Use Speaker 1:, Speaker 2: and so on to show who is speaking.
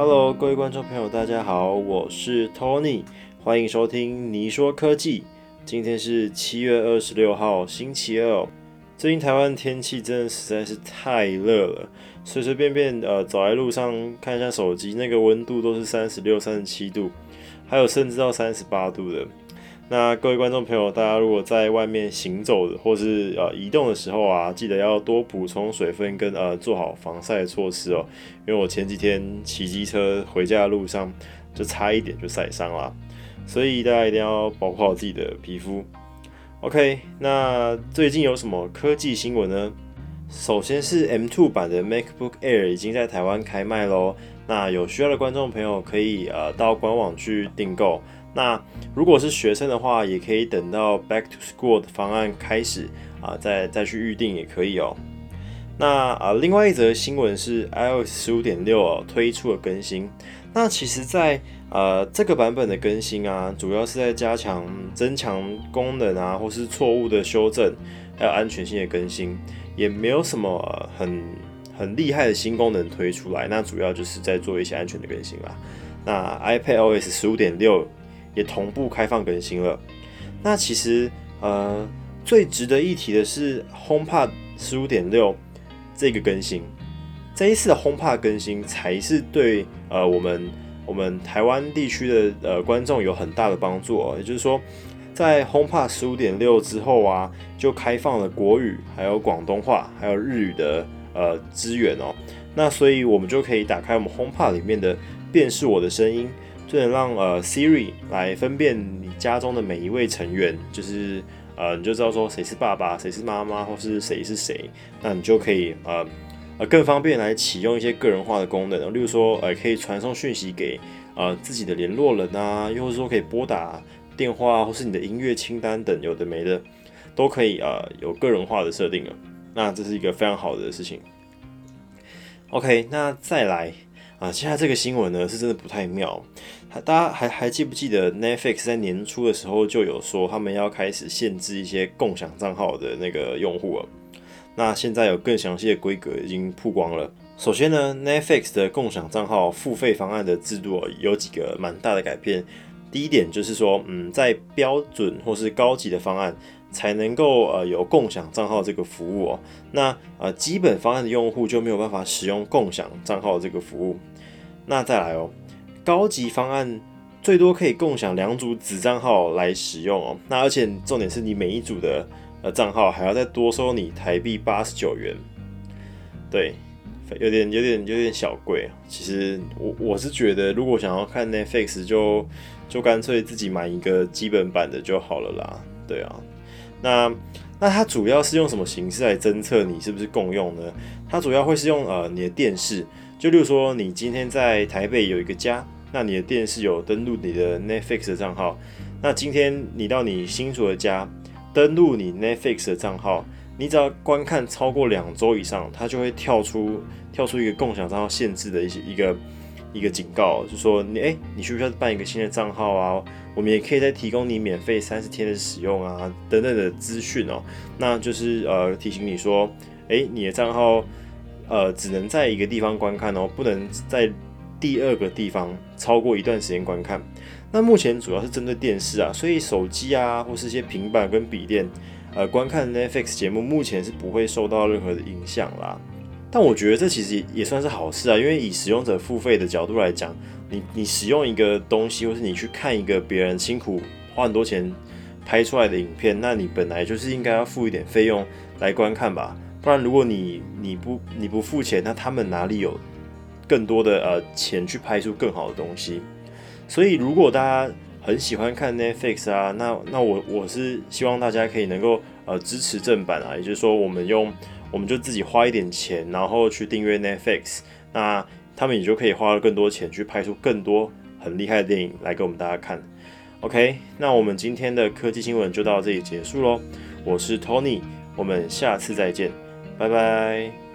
Speaker 1: Hello，各位观众朋友，大家好，我是 Tony，欢迎收听你说科技。今天是七月二十六号，星期二。最近台湾天气真的实在是太热了，随随便便呃走在路上看一下手机，那个温度都是三十六、三十七度，还有甚至到三十八度的。那各位观众朋友，大家如果在外面行走的或是呃移动的时候啊，记得要多补充水分跟呃做好防晒的措施哦。因为我前几天骑机车回家的路上，就差一点就晒伤了，所以大家一定要保护好自己的皮肤。OK，那最近有什么科技新闻呢？首先是 M2 版的 MacBook Air 已经在台湾开卖喽。那有需要的观众朋友可以呃到官网去订购。那如果是学生的话，也可以等到 Back to School 的方案开始啊，再再去预定也可以哦。那啊，另外一则新闻是 iOS 十五点六哦推出了更新。那其实，在呃这个版本的更新啊，主要是在加强增强功能啊，或是错误的修正，还有安全性的更新，也没有什么很很厉害的新功能推出来。那主要就是在做一些安全的更新啦。那 iPadOS 十五点六。也同步开放更新了。那其实呃最值得一提的是 HomePod 十五点六这个更新，这一次的 HomePod 更新才是对呃我们我们台湾地区的呃观众有很大的帮助哦。也就是说，在 HomePod 十五点六之后啊，就开放了国语、还有广东话、还有日语的呃资源哦。那所以我们就可以打开我们 HomePod 里面的辨识我的声音。就能让呃 Siri 来分辨你家中的每一位成员，就是呃你就知道说谁是爸爸，谁是妈妈，或是谁是谁，那你就可以呃呃更方便来启用一些个人化的功能，例如说呃可以传送讯息给呃自己的联络人啊，又或者说可以拨打电话，或是你的音乐清单等有的没的，都可以呃有个人化的设定了。那这是一个非常好的事情。OK，那再来。啊，现在这个新闻呢是真的不太妙。大家还还记不记得 Netflix 在年初的时候就有说他们要开始限制一些共享账号的那个用户了？那现在有更详细的规格已经曝光了。首先呢，Netflix 的共享账号付费方案的制度有几个蛮大的改变。第一点就是说，嗯，在标准或是高级的方案。才能够呃有共享账号这个服务哦，那呃基本方案的用户就没有办法使用共享账号这个服务。那再来哦，高级方案最多可以共享两组子账号来使用哦。那而且重点是你每一组的呃账号还要再多收你台币八十九元，对，有点有点有点小贵。其实我我是觉得，如果想要看 Netflix，就就干脆自己买一个基本版的就好了啦。对啊。那那它主要是用什么形式来侦测你是不是共用呢？它主要会是用呃你的电视，就例如说你今天在台北有一个家，那你的电视有登录你的 Netflix 的账号，那今天你到你新竹的家登录你 Netflix 的账号，你只要观看超过两周以上，它就会跳出跳出一个共享账号限制的一些一个。一个警告，就说你哎，你需不需要办一个新的账号啊？我们也可以再提供你免费三十天的使用啊，等等的资讯哦。那就是呃提醒你说，哎，你的账号呃只能在一个地方观看哦，不能在第二个地方超过一段时间观看。那目前主要是针对电视啊，所以手机啊或是一些平板跟笔电呃观看 Netflix 节目，目前是不会受到任何的影响啦。但我觉得这其实也算是好事啊，因为以使用者付费的角度来讲，你你使用一个东西，或是你去看一个别人辛苦花很多钱拍出来的影片，那你本来就是应该要付一点费用来观看吧。不然如果你你不你不付钱，那他们哪里有更多的呃钱去拍出更好的东西？所以如果大家很喜欢看 Netflix 啊，那那我我是希望大家可以能够呃支持正版啊，也就是说我们用。我们就自己花一点钱，然后去订阅 Netflix，那他们也就可以花了更多钱去拍出更多很厉害的电影来给我们大家看。OK，那我们今天的科技新闻就到这里结束喽。我是 Tony，我们下次再见，拜拜。